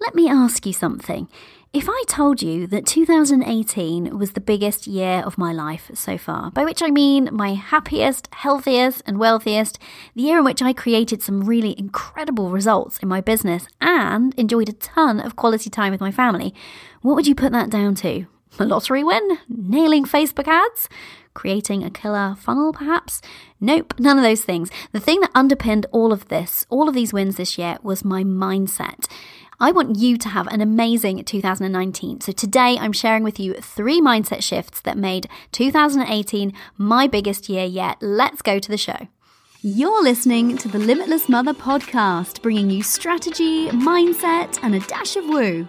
Let me ask you something. If I told you that 2018 was the biggest year of my life so far, by which I mean my happiest, healthiest, and wealthiest, the year in which I created some really incredible results in my business and enjoyed a ton of quality time with my family, what would you put that down to? A lottery win? Nailing Facebook ads? Creating a killer funnel, perhaps? Nope, none of those things. The thing that underpinned all of this, all of these wins this year, was my mindset. I want you to have an amazing 2019. So today I'm sharing with you three mindset shifts that made 2018 my biggest year yet. Let's go to the show. You're listening to the Limitless Mother podcast, bringing you strategy, mindset, and a dash of woo.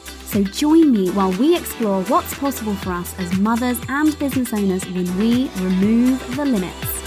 So join me while we explore what's possible for us as mothers and business owners when we remove the limits.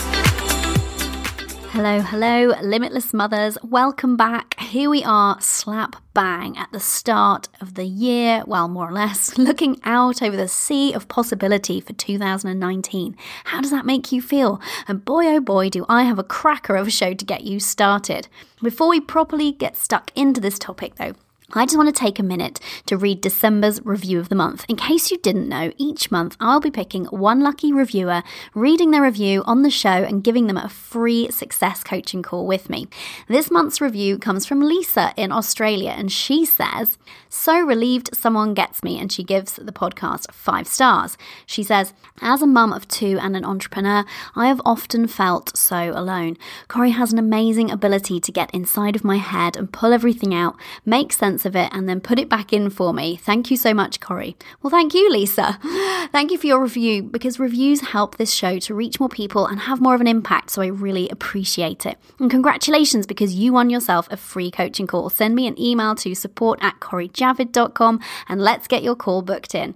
Hello, hello, limitless mothers. Welcome back. Here we are, slap bang at the start of the year, well, more or less, looking out over the sea of possibility for 2019. How does that make you feel? And boy, oh boy, do I have a cracker of a show to get you started. Before we properly get stuck into this topic, though, I just want to take a minute to read December's review of the month. In case you didn't know, each month I'll be picking one lucky reviewer, reading their review on the show, and giving them a free success coaching call with me. This month's review comes from Lisa in Australia, and she says, So relieved someone gets me, and she gives the podcast five stars. She says, As a mum of two and an entrepreneur, I have often felt so alone. Cori has an amazing ability to get inside of my head and pull everything out, make sense sense of it and then put it back in for me. Thank you so much, Cori. Well, thank you, Lisa. Thank you for your review because reviews help this show to reach more people and have more of an impact. So I really appreciate it. And congratulations because you won yourself a free coaching call. Send me an email to support at corijavid.com and let's get your call booked in.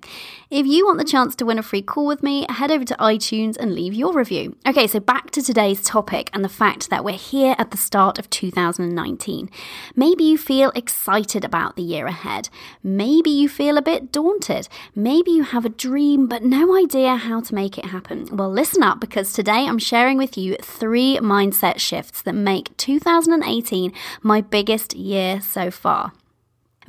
If you want the chance to win a free call with me, head over to iTunes and leave your review. Okay, so back to today's topic and the fact that we're here at the start of 2019. Maybe you feel excited about the year ahead. Maybe you feel a bit daunted. Maybe you have a dream but no idea how to make it happen. Well, listen up because today I'm sharing with you three mindset shifts that make 2018 my biggest year so far.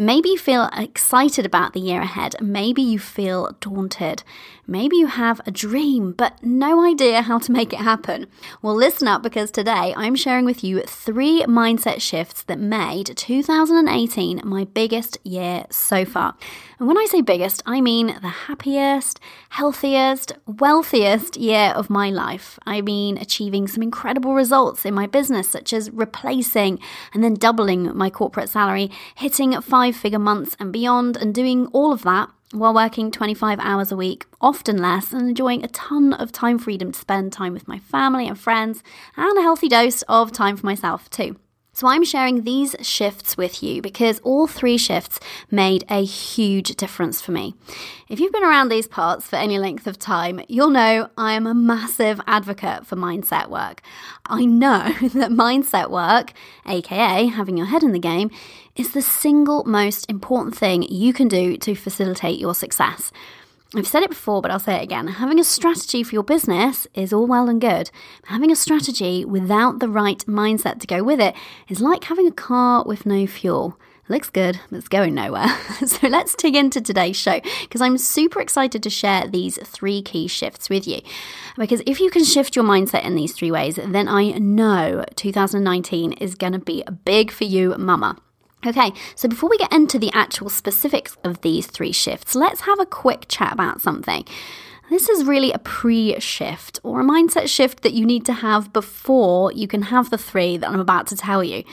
Maybe you feel excited about the year ahead. Maybe you feel daunted. Maybe you have a dream, but no idea how to make it happen. Well, listen up because today I'm sharing with you three mindset shifts that made 2018 my biggest year so far. And when I say biggest, I mean the happiest, healthiest, wealthiest year of my life. I mean achieving some incredible results in my business, such as replacing and then doubling my corporate salary, hitting five figure months and beyond, and doing all of that while working 25 hours a week, often less, and enjoying a ton of time freedom to spend time with my family and friends, and a healthy dose of time for myself too. So I'm sharing these shifts with you because all three shifts made a huge difference for me. If you've been around these parts for any length of time, you'll know I am a massive advocate for mindset work. I know that mindset work, aka having your head in the game, is the single most important thing you can do to facilitate your success. I've said it before, but I'll say it again. Having a strategy for your business is all well and good. Having a strategy without the right mindset to go with it is like having a car with no fuel. Looks good, but it's going nowhere. so let's dig into today's show because I'm super excited to share these three key shifts with you. Because if you can shift your mindset in these three ways, then I know 2019 is going to be big for you, mama. Okay, so before we get into the actual specifics of these three shifts, let's have a quick chat about something. This is really a pre shift or a mindset shift that you need to have before you can have the three that I'm about to tell you.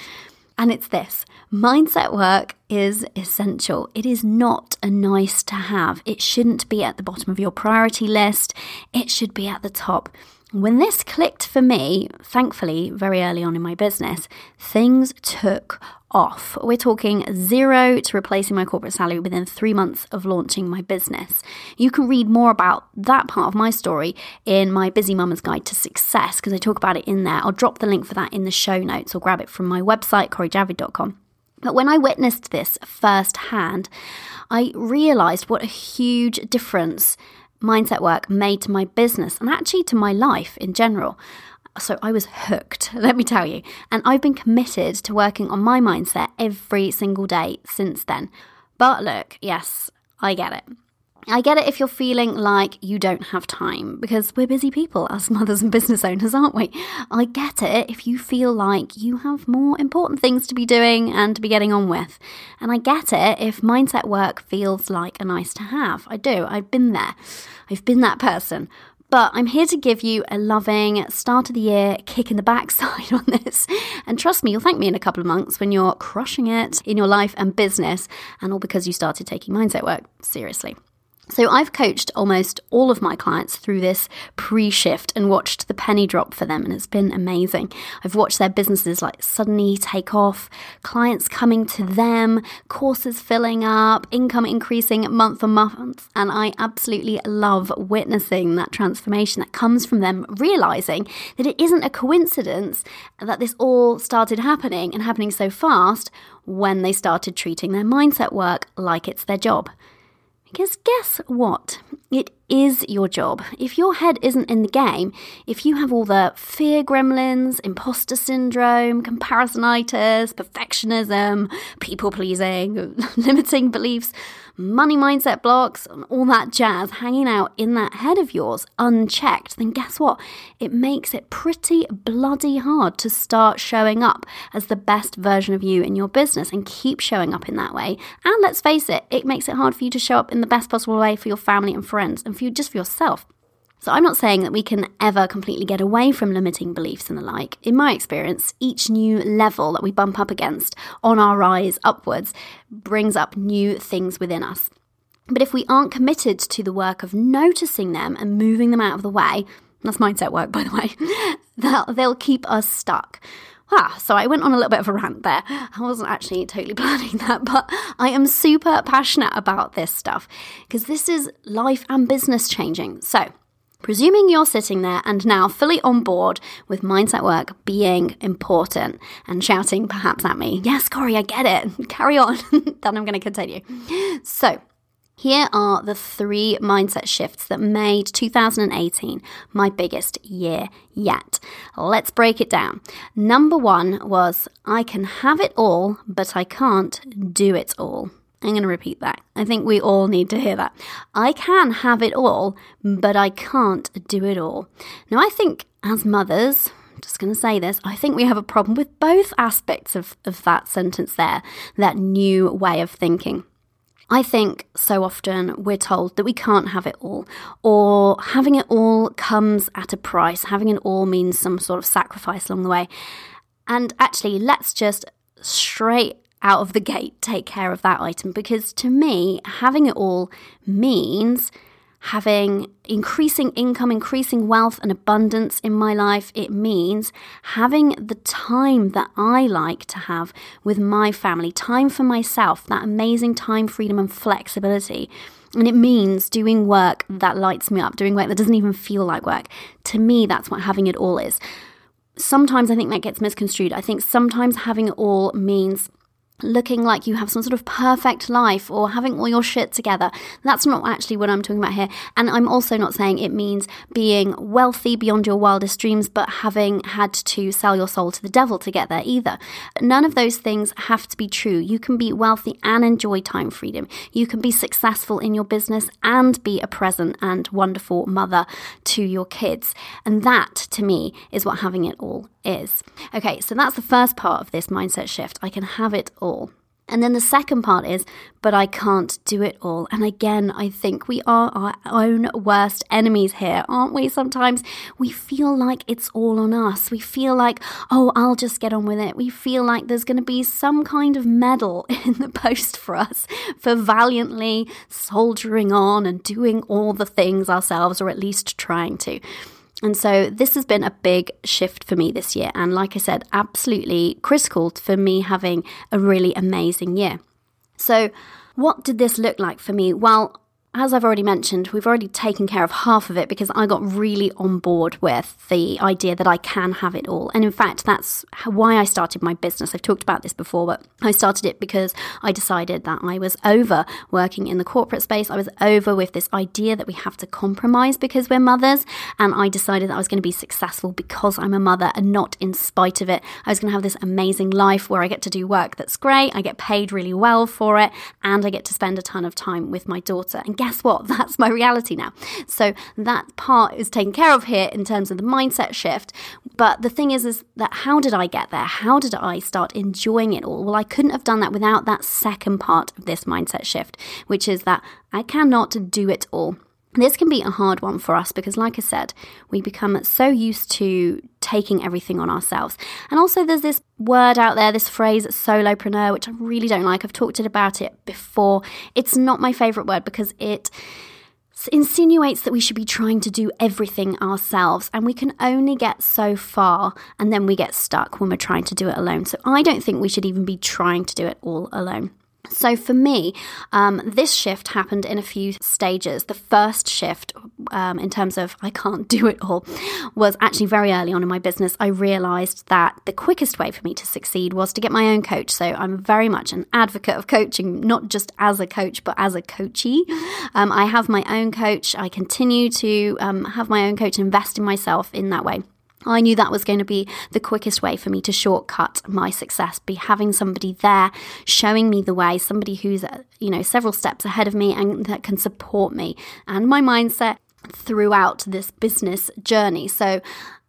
And it's this mindset work is essential. It is not a nice to have. It shouldn't be at the bottom of your priority list, it should be at the top. When this clicked for me, thankfully, very early on in my business, things took off. We're talking zero to replacing my corporate salary within three months of launching my business. You can read more about that part of my story in my Busy Mama's Guide to Success because I talk about it in there. I'll drop the link for that in the show notes or grab it from my website, corijavid.com. But when I witnessed this firsthand, I realized what a huge difference mindset work made to my business and actually to my life in general. So I was hooked, let me tell you. And I've been committed to working on my mindset every single day since then. But look, yes, I get it. I get it if you're feeling like you don't have time because we're busy people as mothers and business owners, aren't we? I get it if you feel like you have more important things to be doing and to be getting on with. And I get it if mindset work feels like a nice to have. I do. I've been there. I've been that person. But I'm here to give you a loving start of the year kick in the backside on this. And trust me, you'll thank me in a couple of months when you're crushing it in your life and business, and all because you started taking mindset work seriously. So I've coached almost all of my clients through this pre-shift and watched the penny drop for them and it's been amazing. I've watched their businesses like suddenly take off, clients coming to them, courses filling up, income increasing month on month, and I absolutely love witnessing that transformation that comes from them realizing that it isn't a coincidence that this all started happening and happening so fast when they started treating their mindset work like it's their job. Because guess what? It is your job. If your head isn't in the game, if you have all the fear gremlins, imposter syndrome, comparisonitis, perfectionism, people pleasing, limiting beliefs, money mindset blocks, and all that jazz hanging out in that head of yours unchecked, then guess what? It makes it pretty bloody hard to start showing up as the best version of you in your business and keep showing up in that way. And let's face it, it makes it hard for you to show up in the best possible way for your family and friends and for you just for yourself. So, I'm not saying that we can ever completely get away from limiting beliefs and the like. In my experience, each new level that we bump up against on our rise upwards brings up new things within us. But if we aren't committed to the work of noticing them and moving them out of the way, that's mindset work, by the way, they'll, they'll keep us stuck. Ah, so I went on a little bit of a rant there. I wasn't actually totally planning that, but I am super passionate about this stuff because this is life and business changing. So, Presuming you're sitting there and now fully on board with mindset work being important and shouting perhaps at me, Yes, Cori, I get it. Carry on. then I'm going to continue. So, here are the three mindset shifts that made 2018 my biggest year yet. Let's break it down. Number one was I can have it all, but I can't do it all. I'm going to repeat that. I think we all need to hear that. I can have it all, but I can't do it all. Now, I think as mothers, I'm just going to say this, I think we have a problem with both aspects of, of that sentence there, that new way of thinking. I think so often we're told that we can't have it all, or having it all comes at a price. Having it all means some sort of sacrifice along the way. And actually, let's just straight out of the gate take care of that item because to me, having it all means having increasing income, increasing wealth and abundance in my life. It means having the time that I like to have with my family, time for myself, that amazing time, freedom, and flexibility. And it means doing work that lights me up, doing work that doesn't even feel like work. To me, that's what having it all is. Sometimes I think that gets misconstrued. I think sometimes having it all means looking like you have some sort of perfect life or having all your shit together. That's not actually what I'm talking about here. And I'm also not saying it means being wealthy beyond your wildest dreams, but having had to sell your soul to the devil to get there either. None of those things have to be true. You can be wealthy and enjoy time freedom. You can be successful in your business and be a present and wonderful mother to your kids. And that, to me, is what having it all is. Okay, so that's the first part of this mindset shift. I can have it all. And then the second part is, but I can't do it all. And again, I think we are our own worst enemies here, aren't we? Sometimes we feel like it's all on us. We feel like, oh, I'll just get on with it. We feel like there's going to be some kind of medal in the post for us for valiantly soldiering on and doing all the things ourselves, or at least trying to. And so this has been a big shift for me this year. And like I said, absolutely critical for me having a really amazing year. So, what did this look like for me? Well, as I've already mentioned, we've already taken care of half of it because I got really on board with the idea that I can have it all. And in fact, that's why I started my business. I've talked about this before, but I started it because I decided that I was over working in the corporate space. I was over with this idea that we have to compromise because we're mothers. And I decided that I was going to be successful because I'm a mother and not in spite of it. I was going to have this amazing life where I get to do work that's great, I get paid really well for it, and I get to spend a ton of time with my daughter. And guess what? That's my reality now. So that part is taken care of here in terms of the mindset shift. But the thing is, is that how did I get there? How did I start enjoying it all? Well, I couldn't have done that without that second part of this mindset shift, which is that I cannot do it all. This can be a hard one for us because, like I said, we become so used to taking everything on ourselves. And also, there's this word out there, this phrase, solopreneur, which I really don't like. I've talked about it before. It's not my favorite word because it insinuates that we should be trying to do everything ourselves and we can only get so far and then we get stuck when we're trying to do it alone. So I don't think we should even be trying to do it all alone. So for me, um, this shift happened in a few stages. The first shift, um, in terms of I can't do it all, was actually very early on in my business. I realized that the quickest way for me to succeed was to get my own coach. So I'm very much an advocate of coaching, not just as a coach, but as a coachee. Um, I have my own coach. I continue to um, have my own coach, invest in myself in that way. I knew that was going to be the quickest way for me to shortcut my success, be having somebody there showing me the way, somebody who's, uh, you know, several steps ahead of me and that can support me and my mindset throughout this business journey. So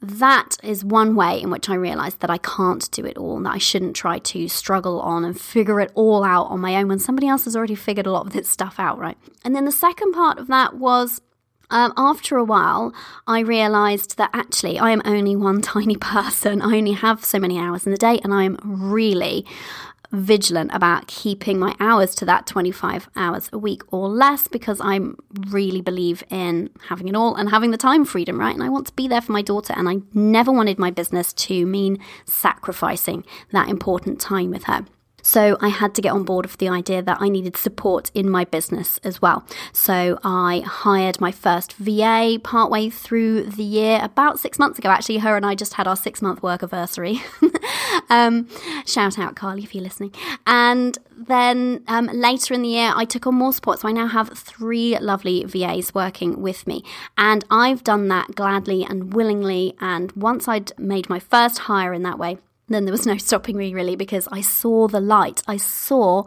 that is one way in which I realized that I can't do it all, and that I shouldn't try to struggle on and figure it all out on my own when somebody else has already figured a lot of this stuff out, right? And then the second part of that was um, after a while, I realized that actually I am only one tiny person. I only have so many hours in the day, and I am really vigilant about keeping my hours to that 25 hours a week or less because I really believe in having it all and having the time freedom, right? And I want to be there for my daughter, and I never wanted my business to mean sacrificing that important time with her. So I had to get on board with the idea that I needed support in my business as well. So I hired my first VA partway through the year, about six months ago. Actually, her and I just had our six month work anniversary. um, shout out, Carly, if you're listening. And then um, later in the year, I took on more support. So I now have three lovely VAs working with me. And I've done that gladly and willingly. And once I'd made my first hire in that way, then there was no stopping me really because I saw the light. I saw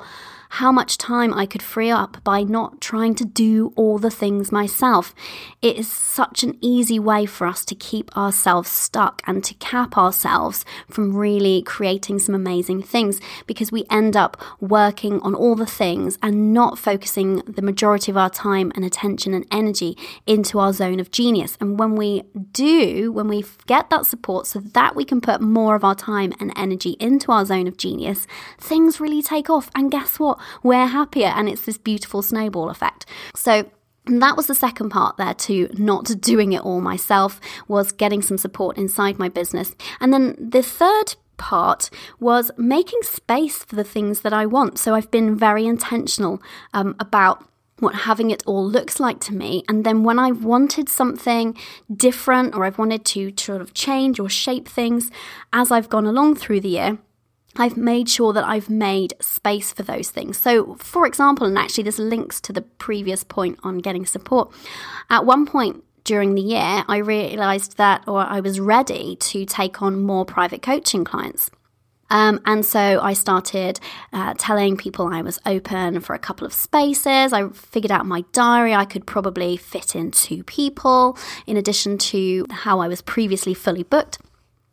how much time I could free up by not trying to do all the things myself. It is such an easy way for us to keep ourselves stuck and to cap ourselves from really creating some amazing things because we end up working on all the things and not focusing the majority of our time and attention and energy into our zone of genius. And when we do, when we get that support so that we can put more of our time and energy into our zone of genius, things really take off. And guess what? We're happier. And it's this beautiful snowball effect. So, that was the second part there to not doing it all myself was getting some support inside my business. And then the third part was making space for the things that I want. So I've been very intentional um, about what having it all looks like to me. And then when I've wanted something different or I've wanted to sort of change or shape things as I've gone along through the year, I've made sure that I've made space for those things. So, for example, and actually, this links to the previous point on getting support. At one point during the year, I realized that, or I was ready to take on more private coaching clients. Um, and so I started uh, telling people I was open for a couple of spaces. I figured out my diary. I could probably fit in two people in addition to how I was previously fully booked.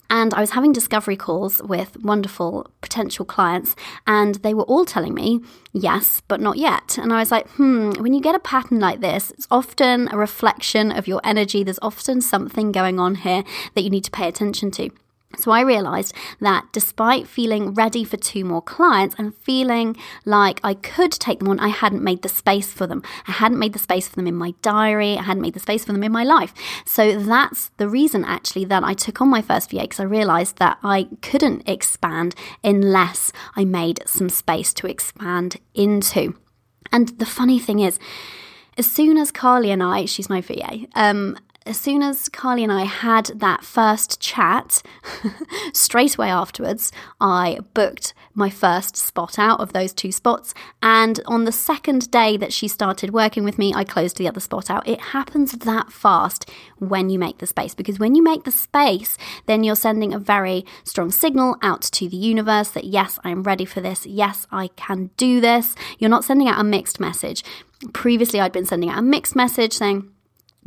And I was having discovery calls with wonderful potential clients, and they were all telling me, yes, but not yet. And I was like, hmm, when you get a pattern like this, it's often a reflection of your energy. There's often something going on here that you need to pay attention to. So I realized that despite feeling ready for two more clients and feeling like I could take them on, I hadn't made the space for them. I hadn't made the space for them in my diary. I hadn't made the space for them in my life. So that's the reason actually that I took on my first VA because I realized that I couldn't expand unless I made some space to expand into. And the funny thing is, as soon as Carly and I, she's my VA, um, as soon as Carly and I had that first chat, straight away afterwards, I booked my first spot out of those two spots. And on the second day that she started working with me, I closed the other spot out. It happens that fast when you make the space, because when you make the space, then you're sending a very strong signal out to the universe that, yes, I'm ready for this. Yes, I can do this. You're not sending out a mixed message. Previously, I'd been sending out a mixed message saying,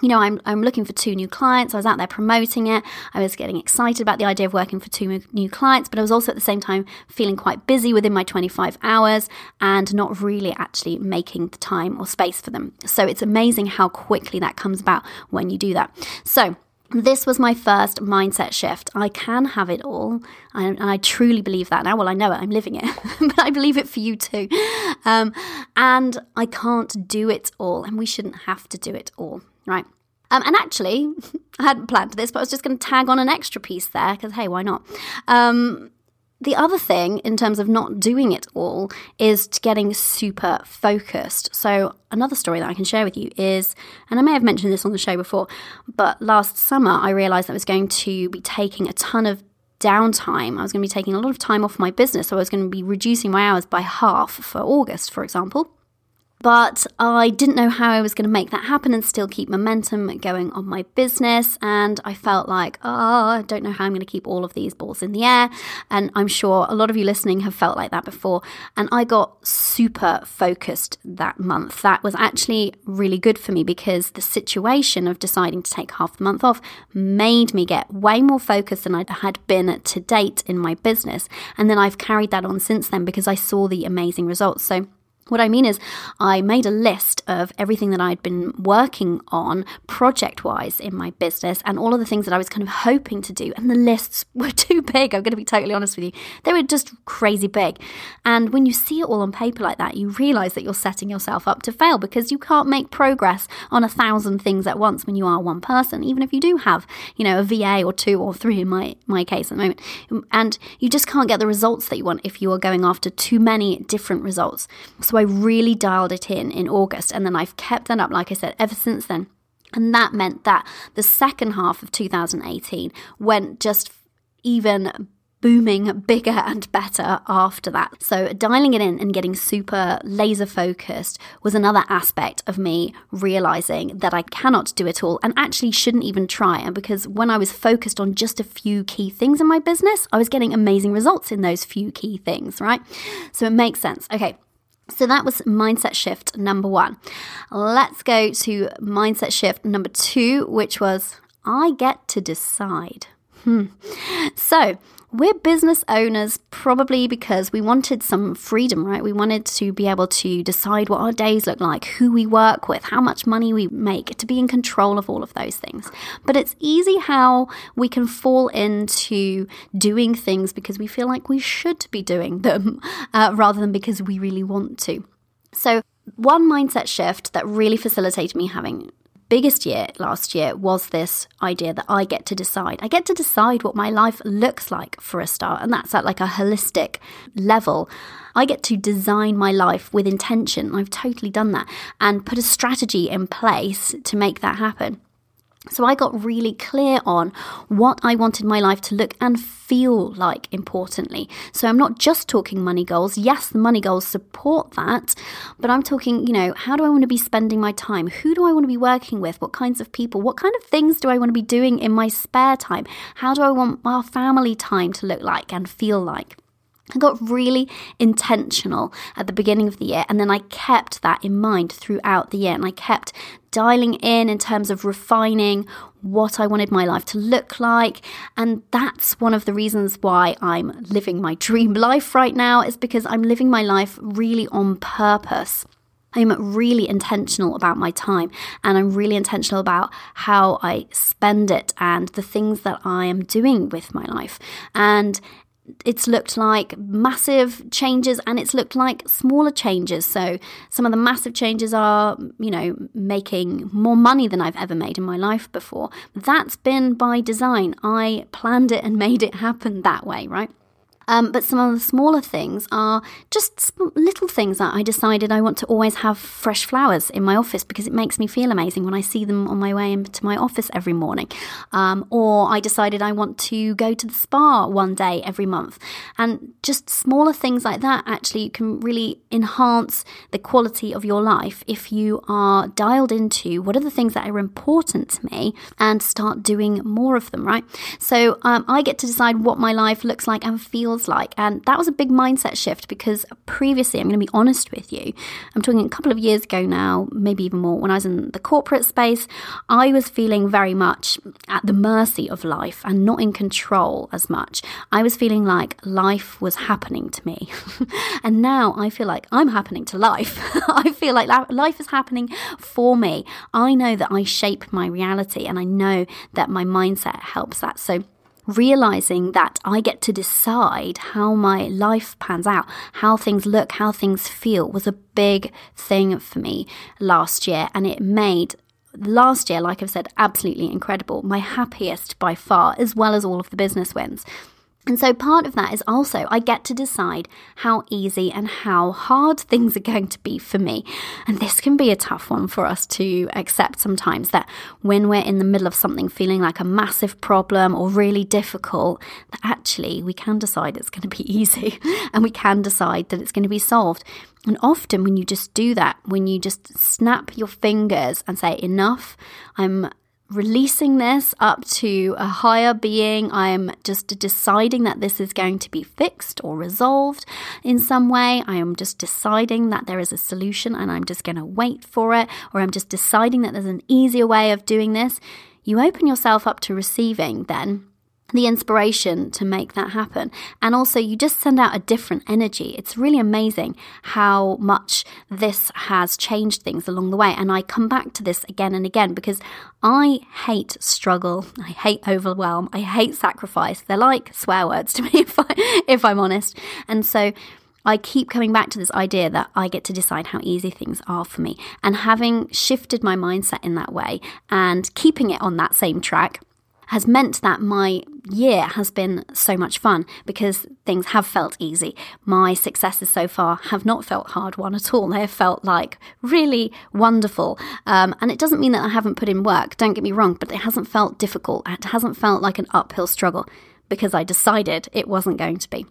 you know, I'm, I'm looking for two new clients. I was out there promoting it. I was getting excited about the idea of working for two new clients, but I was also at the same time feeling quite busy within my 25 hours and not really actually making the time or space for them. So it's amazing how quickly that comes about when you do that. So, this was my first mindset shift. I can have it all. And I truly believe that now. Well, I know it, I'm living it, but I believe it for you too. Um, and I can't do it all, and we shouldn't have to do it all right? Um, and actually, I hadn't planned this, but I was just going to tag on an extra piece there because, hey, why not? Um, the other thing, in terms of not doing it all, is getting super focused. So, another story that I can share with you is, and I may have mentioned this on the show before, but last summer I realized I was going to be taking a ton of downtime. I was going to be taking a lot of time off my business. So, I was going to be reducing my hours by half for August, for example. But I didn't know how I was going to make that happen and still keep momentum going on my business. And I felt like, oh, I don't know how I'm going to keep all of these balls in the air. And I'm sure a lot of you listening have felt like that before. And I got super focused that month. That was actually really good for me because the situation of deciding to take half the month off made me get way more focused than I had been to date in my business. And then I've carried that on since then because I saw the amazing results. So, what I mean is, I made a list of everything that I'd been working on project wise in my business and all of the things that I was kind of hoping to do. And the lists were too big. I'm going to be totally honest with you. They were just crazy big. And when you see it all on paper like that, you realize that you're setting yourself up to fail because you can't make progress on a thousand things at once when you are one person, even if you do have, you know, a VA or two or three in my, my case at the moment. And you just can't get the results that you want if you are going after too many different results. So I really dialed it in in August, and then I've kept that up, like I said, ever since then. And that meant that the second half of 2018 went just even booming bigger and better after that. So, dialing it in and getting super laser focused was another aspect of me realizing that I cannot do it all and actually shouldn't even try. And because when I was focused on just a few key things in my business, I was getting amazing results in those few key things, right? So, it makes sense. Okay, so that was mindset shift number one. Let's go to mindset shift number two, which was I get to decide. Hmm. So we're business owners probably because we wanted some freedom, right? We wanted to be able to decide what our days look like, who we work with, how much money we make, to be in control of all of those things. But it's easy how we can fall into doing things because we feel like we should be doing them uh, rather than because we really want to. So, one mindset shift that really facilitated me having biggest year last year was this idea that I get to decide. I get to decide what my life looks like for a start, and that's at like a holistic level. I get to design my life with intention. I've totally done that and put a strategy in place to make that happen. So I got really clear on what I wanted my life to look and feel like, importantly. So I'm not just talking money goals. Yes, the money goals support that, but I'm talking, you know, how do I want to be spending my time? Who do I want to be working with? What kinds of people? What kind of things do I want to be doing in my spare time? How do I want our family time to look like and feel like? I got really intentional at the beginning of the year, and then I kept that in mind throughout the year. And I kept dialing in in terms of refining what I wanted my life to look like. And that's one of the reasons why I'm living my dream life right now, is because I'm living my life really on purpose. I'm really intentional about my time and I'm really intentional about how I spend it and the things that I am doing with my life. And it's looked like massive changes and it's looked like smaller changes. So, some of the massive changes are, you know, making more money than I've ever made in my life before. That's been by design. I planned it and made it happen that way, right? Um, but some of the smaller things are just little things that I decided I want to always have fresh flowers in my office because it makes me feel amazing when I see them on my way into my office every morning. Um, or I decided I want to go to the spa one day every month. And just smaller things like that actually can really enhance the quality of your life if you are dialed into what are the things that are important to me and start doing more of them, right? So um, I get to decide what my life looks like and feels feels like. And that was a big mindset shift because previously, I'm going to be honest with you, I'm talking a couple of years ago now, maybe even more, when I was in the corporate space, I was feeling very much at the mercy of life and not in control as much. I was feeling like life was happening to me. and now I feel like I'm happening to life. I feel like life is happening for me. I know that I shape my reality and I know that my mindset helps that. So, realizing that I get to decide how my life pans out, how things look, how things feel was a big thing for me last year. And it made last year, like I've said, absolutely incredible. My happiest by far, as well as all of the business wins. And so part of that is also I get to decide how easy and how hard things are going to be for me. And this can be a tough one for us to accept sometimes that when we're in the middle of something feeling like a massive problem or really difficult, that actually we can decide it's going to be easy and we can decide that it's going to be solved. And often, when you just do that, when you just snap your fingers and say, Enough, I'm releasing this up to a higher being. I'm just deciding that this is going to be fixed or resolved in some way. I am just deciding that there is a solution and I'm just going to wait for it, or I'm just deciding that there's an easier way of doing this. You open yourself up to receiving then the inspiration to make that happen. And also, you just send out a different energy. It's really amazing how much this has changed things along the way. And I come back to this again and again because I hate struggle. I hate overwhelm. I hate sacrifice. They're like swear words to me, if, I, if I'm honest. And so, I keep coming back to this idea that I get to decide how easy things are for me. And having shifted my mindset in that way and keeping it on that same track, has meant that my year has been so much fun because things have felt easy. My successes so far have not felt hard won at all. They have felt like really wonderful. Um, and it doesn't mean that I haven't put in work, don't get me wrong, but it hasn't felt difficult. It hasn't felt like an uphill struggle because I decided it wasn't going to be.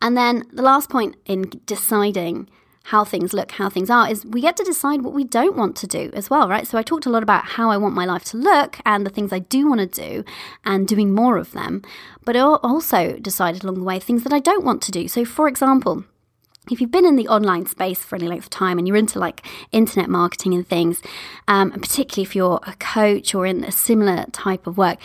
And then the last point in deciding how things look, how things are, is we get to decide what we don't want to do as well, right? So I talked a lot about how I want my life to look and the things I do want to do and doing more of them. But also decided along the way things that I don't want to do. So, for example, if you've been in the online space for any length of time and you're into like internet marketing and things, um, and particularly if you're a coach or in a similar type of work,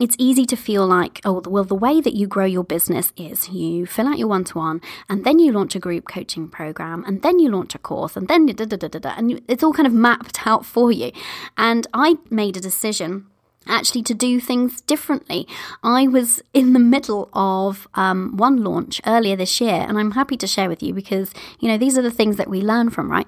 it's easy to feel like, oh, well, the way that you grow your business is you fill out your one to one, and then you launch a group coaching program, and then you launch a course, and then da da da da da, and it's all kind of mapped out for you. And I made a decision actually to do things differently. I was in the middle of um, one launch earlier this year, and I'm happy to share with you because you know these are the things that we learn from, right?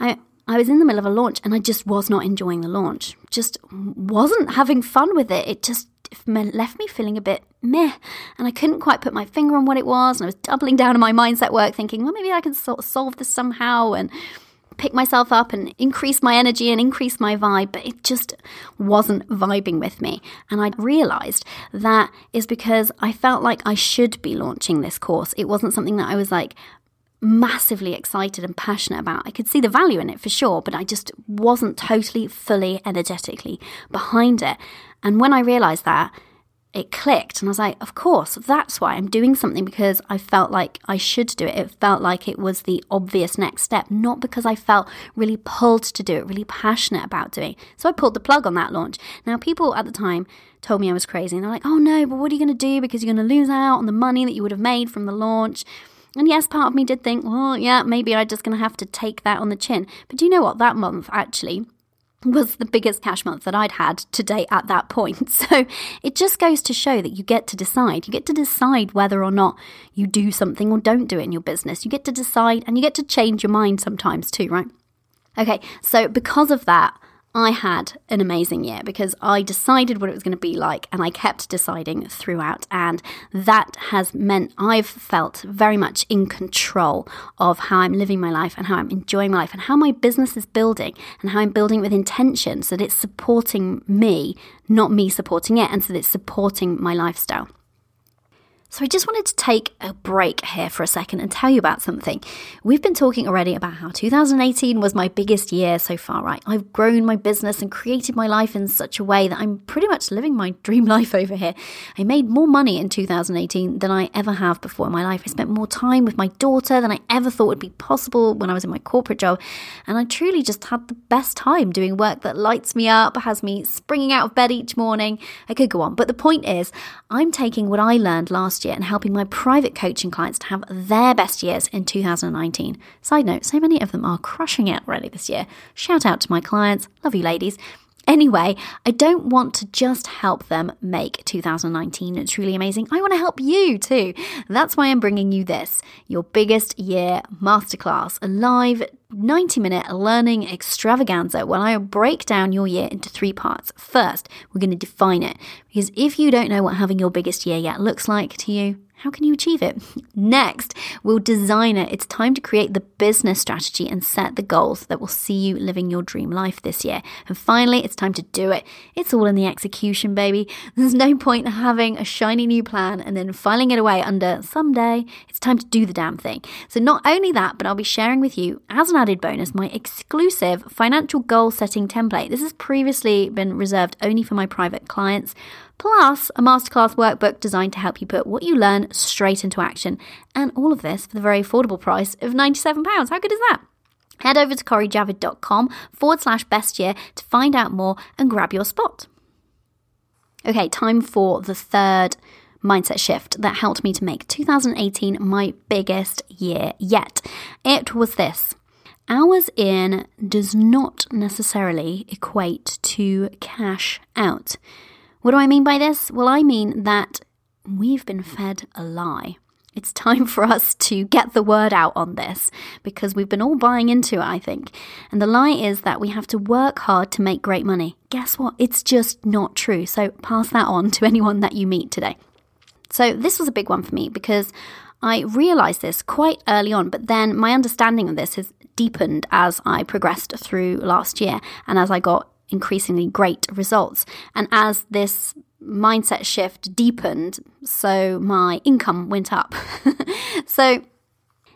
I I was in the middle of a launch and I just was not enjoying the launch. Just wasn't having fun with it. It just left me feeling a bit meh. And I couldn't quite put my finger on what it was. And I was doubling down on my mindset work, thinking, well, maybe I can sort of solve this somehow and pick myself up and increase my energy and increase my vibe. But it just wasn't vibing with me. And I realized that is because I felt like I should be launching this course. It wasn't something that I was like, massively excited and passionate about. I could see the value in it for sure, but I just wasn't totally, fully, energetically behind it. And when I realized that, it clicked and I was like, of course, that's why I'm doing something because I felt like I should do it. It felt like it was the obvious next step, not because I felt really pulled to do it, really passionate about doing. So I pulled the plug on that launch. Now, people at the time told me I was crazy and they're like, oh no, but what are you going to do because you're going to lose out on the money that you would have made from the launch? And yes, part of me did think, well, yeah, maybe I'm just going to have to take that on the chin. But do you know what? That month actually was the biggest cash month that I'd had to date at that point. So it just goes to show that you get to decide. You get to decide whether or not you do something or don't do it in your business. You get to decide and you get to change your mind sometimes too, right? Okay, so because of that, I had an amazing year because I decided what it was going to be like and I kept deciding throughout. And that has meant I've felt very much in control of how I'm living my life and how I'm enjoying my life and how my business is building and how I'm building it with intention so that it's supporting me, not me supporting it, and so that it's supporting my lifestyle. So, I just wanted to take a break here for a second and tell you about something. We've been talking already about how 2018 was my biggest year so far, right? I've grown my business and created my life in such a way that I'm pretty much living my dream life over here. I made more money in 2018 than I ever have before in my life. I spent more time with my daughter than I ever thought would be possible when I was in my corporate job. And I truly just had the best time doing work that lights me up, has me springing out of bed each morning. I could go on. But the point is, I'm taking what I learned last year and helping my private coaching clients to have their best years in 2019. Side note, so many of them are crushing it already this year. Shout out to my clients. Love you, ladies. Anyway, I don't want to just help them make 2019 truly amazing. I want to help you too. That's why I'm bringing you this your biggest year masterclass, a live 90 minute learning extravaganza when I break down your year into three parts. First, we're going to define it because if you don't know what having your biggest year yet looks like to you, how can you achieve it? Next, we'll design it. It's time to create the business strategy and set the goals that will see you living your dream life this year. And finally, it's time to do it. It's all in the execution, baby. There's no point having a shiny new plan and then filing it away under someday. It's time to do the damn thing. So, not only that, but I'll be sharing with you, as an added bonus, my exclusive financial goal setting template. This has previously been reserved only for my private clients plus a masterclass workbook designed to help you put what you learn straight into action. And all of this for the very affordable price of £97. How good is that? Head over to corijavid.com forward slash best year to find out more and grab your spot. Okay, time for the third mindset shift that helped me to make 2018 my biggest year yet. It was this. Hours in does not necessarily equate to cash out. What do I mean by this? Well, I mean that we've been fed a lie. It's time for us to get the word out on this because we've been all buying into it, I think. And the lie is that we have to work hard to make great money. Guess what? It's just not true. So pass that on to anyone that you meet today. So this was a big one for me because I realized this quite early on, but then my understanding of this has deepened as I progressed through last year and as I got increasingly great results. And as this mindset shift deepened, so my income went up. so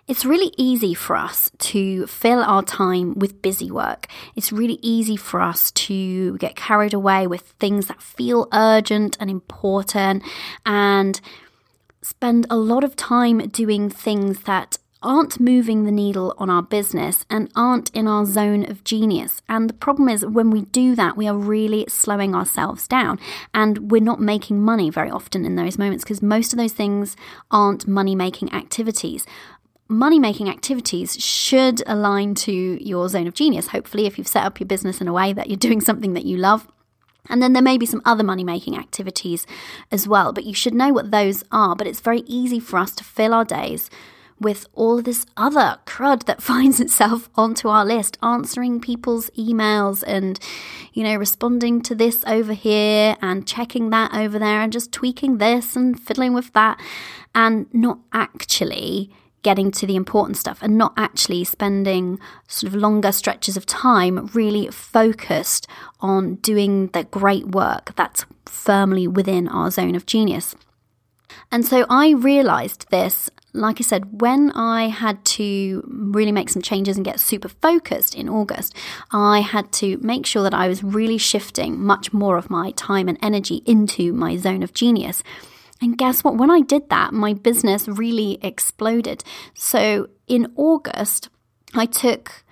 it's really easy for us to fill our time with busy work. It's really easy for us to get carried away with things that feel urgent and important and spend a lot of time doing things that aren't moving the needle on our business and aren't in our zone of genius. And the problem is, when we do that, we are really slowing ourselves down and we're not making money very often in those moments because most of those things aren't money making activities. Money making activities should align to your zone of genius, hopefully, if you've set up your business in a way that you're doing something that you love. And then there may be some other money making activities as well, but you should know what those are. But it's very easy for us to fill our days with all this other crud that finds itself onto our list, answering people's emails and, you know, responding to this over here and checking that over there and just tweaking this and fiddling with that and not actually getting to the important stuff and not actually spending sort of longer stretches of time really focused on doing the great work that's firmly within our zone of genius. And so I realized this like I said, when I had to really make some changes and get super focused in August, I had to make sure that I was really shifting much more of my time and energy into my zone of genius. And guess what? When I did that, my business really exploded. So in August, I took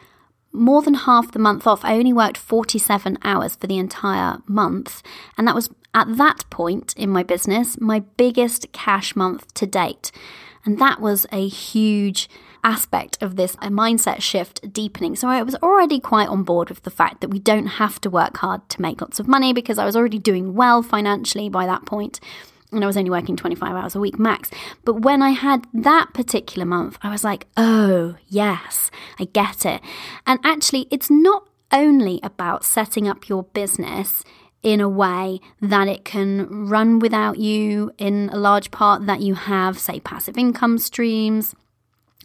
more than half the month off. I only worked 47 hours for the entire month. And that was at that point in my business, my biggest cash month to date. And that was a huge aspect of this mindset shift deepening. So I was already quite on board with the fact that we don't have to work hard to make lots of money because I was already doing well financially by that point and I was only working 25 hours a week max. But when I had that particular month, I was like, oh, yes, I get it. And actually, it's not only about setting up your business in a way that it can run without you in a large part, that you have, say, passive income streams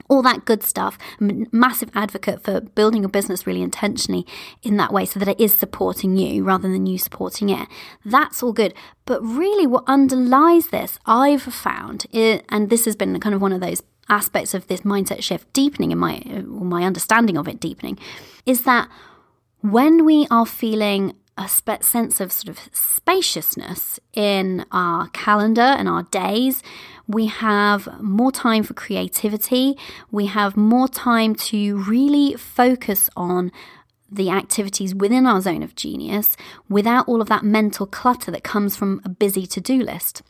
all that good stuff. I'm a massive advocate for building a business really intentionally in that way so that it is supporting you rather than you supporting it. That's all good. But really, what underlies this, I've found, and this has been kind of one of those aspects of this mindset shift deepening in my, my understanding of it deepening, is that when we are feeling a spe- sense of sort of spaciousness in our calendar and our days. We have more time for creativity. We have more time to really focus on the activities within our zone of genius without all of that mental clutter that comes from a busy to do list.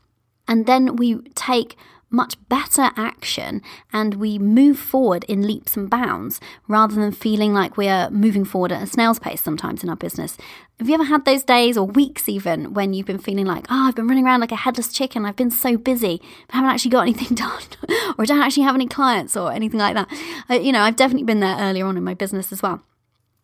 And then we take much better action and we move forward in leaps and bounds rather than feeling like we are moving forward at a snail's pace sometimes in our business. Have you ever had those days or weeks even when you've been feeling like, oh, I've been running around like a headless chicken, I've been so busy, but haven't actually got anything done, or I don't actually have any clients or anything like that? You know, I've definitely been there earlier on in my business as well.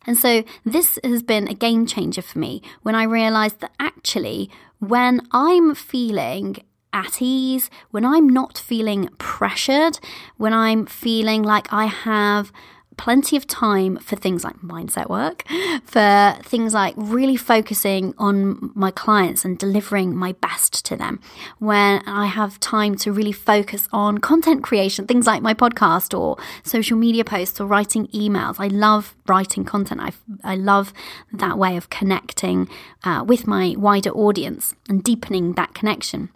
And so this has been a game changer for me when I realized that actually, when I'm feeling at ease, when I'm not feeling pressured, when I'm feeling like I have plenty of time for things like mindset work, for things like really focusing on my clients and delivering my best to them. When I have time to really focus on content creation, things like my podcast or social media posts or writing emails. I love writing content. I, I love that way of connecting uh, with my wider audience and deepening that connection.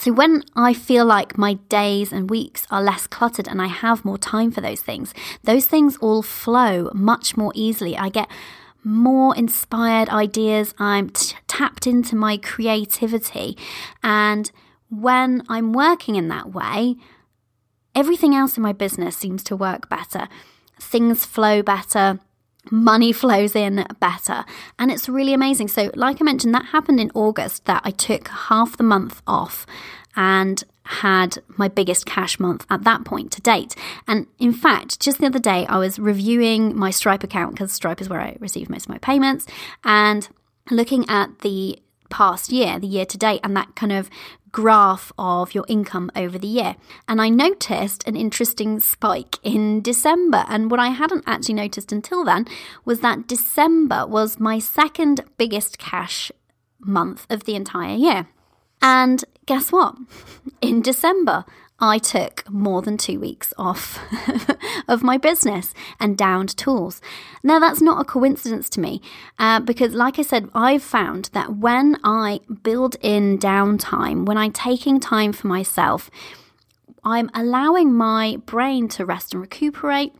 So when I feel like my days and weeks are less cluttered and I have more time for those things, those things all flow much more easily. I get more inspired ideas. I'm t- tapped into my creativity. And when I'm working in that way, everything else in my business seems to work better. Things flow better money flows in better. And it's really amazing. So, like I mentioned, that happened in August that I took half the month off and had my biggest cash month at that point to date. And in fact, just the other day, I was reviewing my Stripe account because Stripe is where I receive most of my payments and looking at the past year, the year to date, and that kind of graph of your income over the year. And I noticed an interesting spike in December. And what I hadn't actually noticed until then was that December was my second biggest cash month of the entire year. And guess what? In December, I took more than two weeks off of my business and downed tools. Now, that's not a coincidence to me uh, because, like I said, I've found that when I build in downtime, when I'm taking time for myself, I'm allowing my brain to rest and recuperate,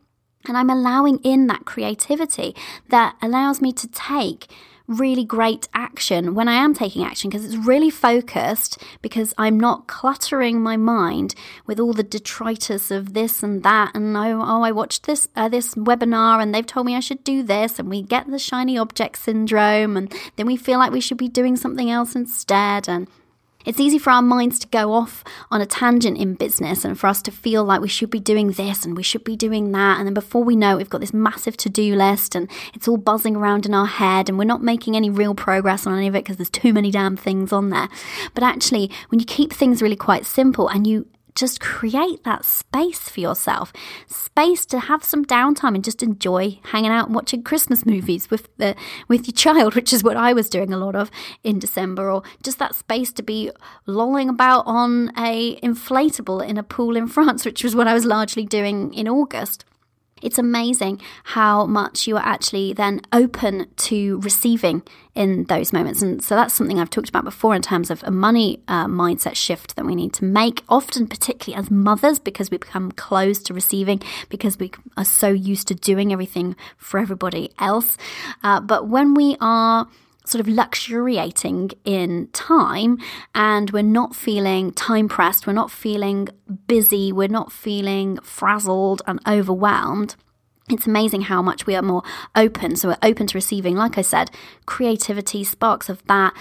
and I'm allowing in that creativity that allows me to take really great action when I am taking action because it's really focused because I'm not cluttering my mind with all the detritus of this and that and oh, oh I watched this uh, this webinar and they've told me I should do this and we get the shiny object syndrome and then we feel like we should be doing something else instead and it's easy for our minds to go off on a tangent in business and for us to feel like we should be doing this and we should be doing that. And then before we know it, we've got this massive to do list and it's all buzzing around in our head and we're not making any real progress on any of it because there's too many damn things on there. But actually, when you keep things really quite simple and you just create that space for yourself. Space to have some downtime and just enjoy hanging out and watching christmas movies with the with your child which is what i was doing a lot of in december or just that space to be lolling about on a inflatable in a pool in france which was what i was largely doing in august it's amazing how much you are actually then open to receiving in those moments. And so that's something I've talked about before in terms of a money uh, mindset shift that we need to make, often, particularly as mothers, because we become closed to receiving, because we are so used to doing everything for everybody else. Uh, but when we are sort of luxuriating in time and we're not feeling time pressed, we're not feeling busy, we're not feeling frazzled and overwhelmed. It's amazing how much we are more open. So we're open to receiving, like I said, creativity, sparks of that,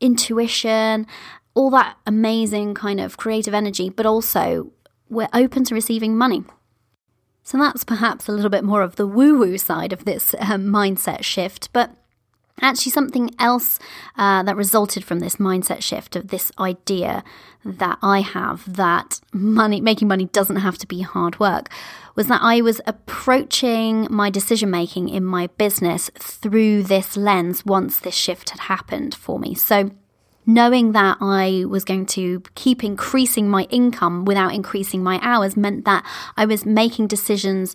intuition, all that amazing kind of creative energy, but also we're open to receiving money. So that's perhaps a little bit more of the woo woo side of this um, mindset shift. But actually, something else uh, that resulted from this mindset shift of this idea that I have that money, making money doesn't have to be hard work, was that I was approaching my decision making in my business through this lens once this shift had happened for me. So, knowing that I was going to keep increasing my income without increasing my hours meant that I was making decisions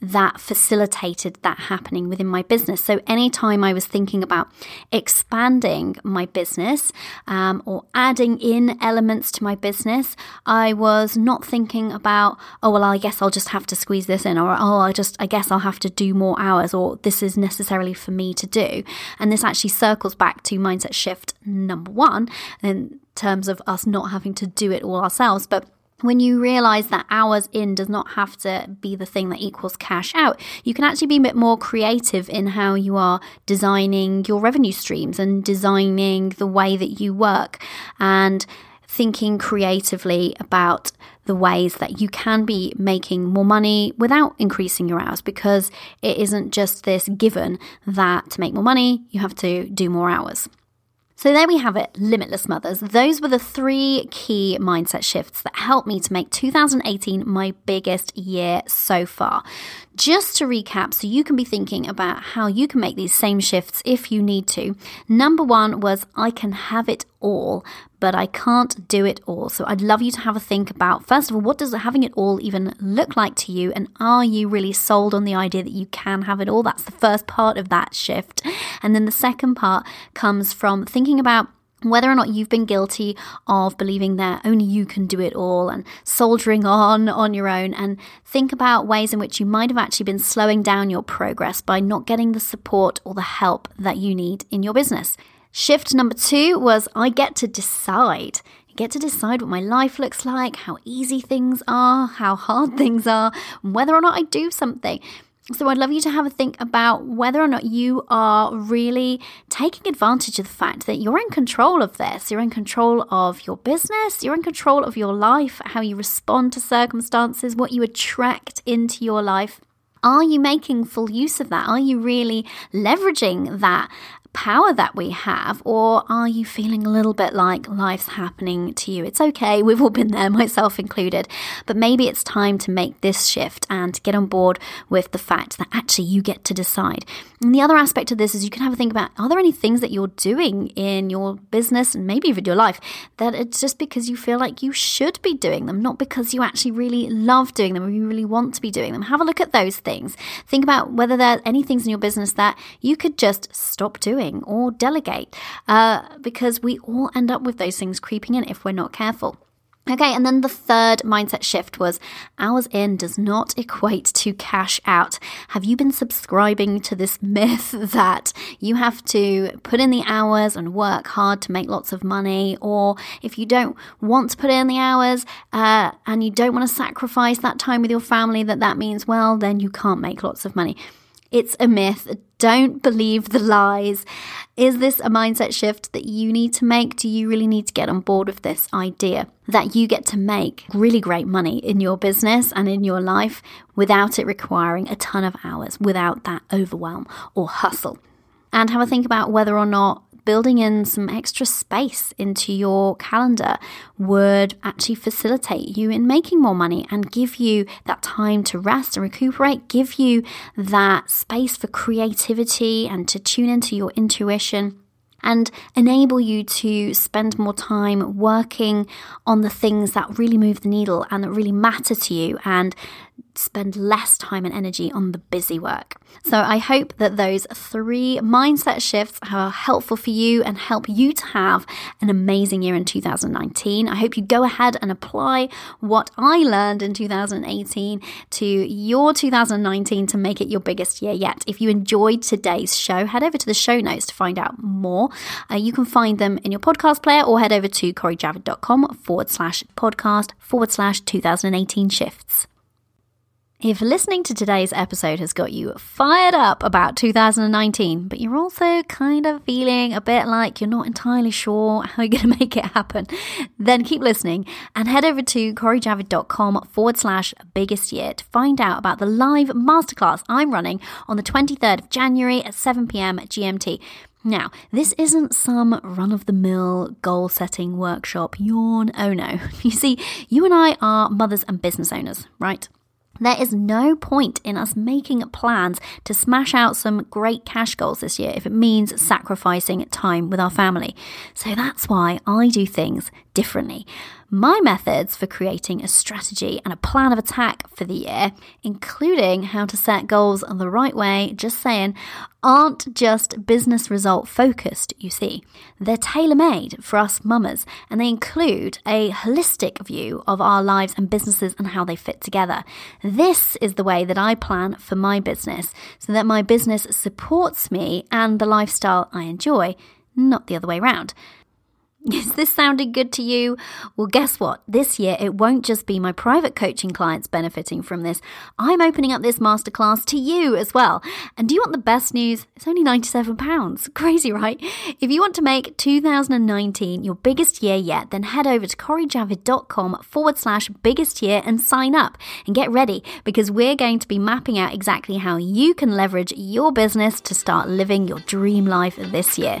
that facilitated that happening within my business. So, anytime I was thinking about expanding my business um, or adding in elements to my business, I was not thinking about, oh, well, I guess I'll just have to squeeze this in, or oh, I just, I guess I'll have to do more hours, or this is necessarily for me to do. And this actually circles back to mindset shift number one in terms of us not having to do it all ourselves. But when you realize that hours in does not have to be the thing that equals cash out, you can actually be a bit more creative in how you are designing your revenue streams and designing the way that you work and thinking creatively about the ways that you can be making more money without increasing your hours because it isn't just this given that to make more money, you have to do more hours. So there we have it, Limitless Mothers. Those were the three key mindset shifts that helped me to make 2018 my biggest year so far. Just to recap, so you can be thinking about how you can make these same shifts if you need to. Number one was I can have it all, but I can't do it all. So I'd love you to have a think about first of all, what does having it all even look like to you? And are you really sold on the idea that you can have it all? That's the first part of that shift. And then the second part comes from thinking about whether or not you've been guilty of believing that only you can do it all and soldiering on on your own and think about ways in which you might have actually been slowing down your progress by not getting the support or the help that you need in your business. Shift number 2 was I get to decide. I get to decide what my life looks like, how easy things are, how hard things are, whether or not I do something. So I'd love you to have a think about whether or not you are really taking advantage of the fact that you're in control of this. You're in control of your business, you're in control of your life, how you respond to circumstances, what you attract into your life. Are you making full use of that? Are you really leveraging that power that we have, or are you feeling a little bit like life's happening to you? It's okay, we've all been there, myself included, but maybe it's time to make this shift and get on board with the fact that actually you get to decide. And the other aspect of this is you can have a think about are there any things that you're doing in your business and maybe even your life that it's just because you feel like you should be doing them, not because you actually really love doing them or you really want to be doing them? Have a look at those things. Think about whether there are any things in your business that you could just stop doing or delegate uh, because we all end up with those things creeping in if we're not careful. Okay, and then the third mindset shift was hours in does not equate to cash out. Have you been subscribing to this myth that you have to put in the hours and work hard to make lots of money? Or if you don't want to put in the hours uh, and you don't want to sacrifice that time with your family, that that means, well, then you can't make lots of money. It's a myth. Don't believe the lies. Is this a mindset shift that you need to make? Do you really need to get on board with this idea that you get to make really great money in your business and in your life without it requiring a ton of hours, without that overwhelm or hustle? And have a think about whether or not building in some extra space into your calendar would actually facilitate you in making more money and give you that time to rest and recuperate, give you that space for creativity and to tune into your intuition and enable you to spend more time working on the things that really move the needle and that really matter to you and spend less time and energy on the busy work. So I hope that those three mindset shifts are helpful for you and help you to have an amazing year in 2019. I hope you go ahead and apply what I learned in 2018 to your 2019 to make it your biggest year yet. If you enjoyed today's show, head over to the show notes to find out more. Uh, you can find them in your podcast player or head over to corijavid.com forward slash podcast forward slash 2018 shifts. If listening to today's episode has got you fired up about 2019, but you're also kind of feeling a bit like you're not entirely sure how you're going to make it happen, then keep listening and head over to corijavid.com forward slash biggest year to find out about the live masterclass I'm running on the 23rd of January at 7 pm GMT. Now, this isn't some run of the mill goal setting workshop yawn. Oh no. You see, you and I are mothers and business owners, right? There is no point in us making plans to smash out some great cash goals this year if it means sacrificing time with our family. So that's why I do things differently. My methods for creating a strategy and a plan of attack for the year, including how to set goals the right way, just saying, aren't just business result focused, you see. They're tailor made for us mamas and they include a holistic view of our lives and businesses and how they fit together. This is the way that I plan for my business so that my business supports me and the lifestyle I enjoy, not the other way around. Is this sounding good to you? Well, guess what? This year, it won't just be my private coaching clients benefiting from this. I'm opening up this masterclass to you as well. And do you want the best news? It's only £97. Crazy, right? If you want to make 2019 your biggest year yet, then head over to corijavid.com forward slash biggest year and sign up and get ready because we're going to be mapping out exactly how you can leverage your business to start living your dream life this year.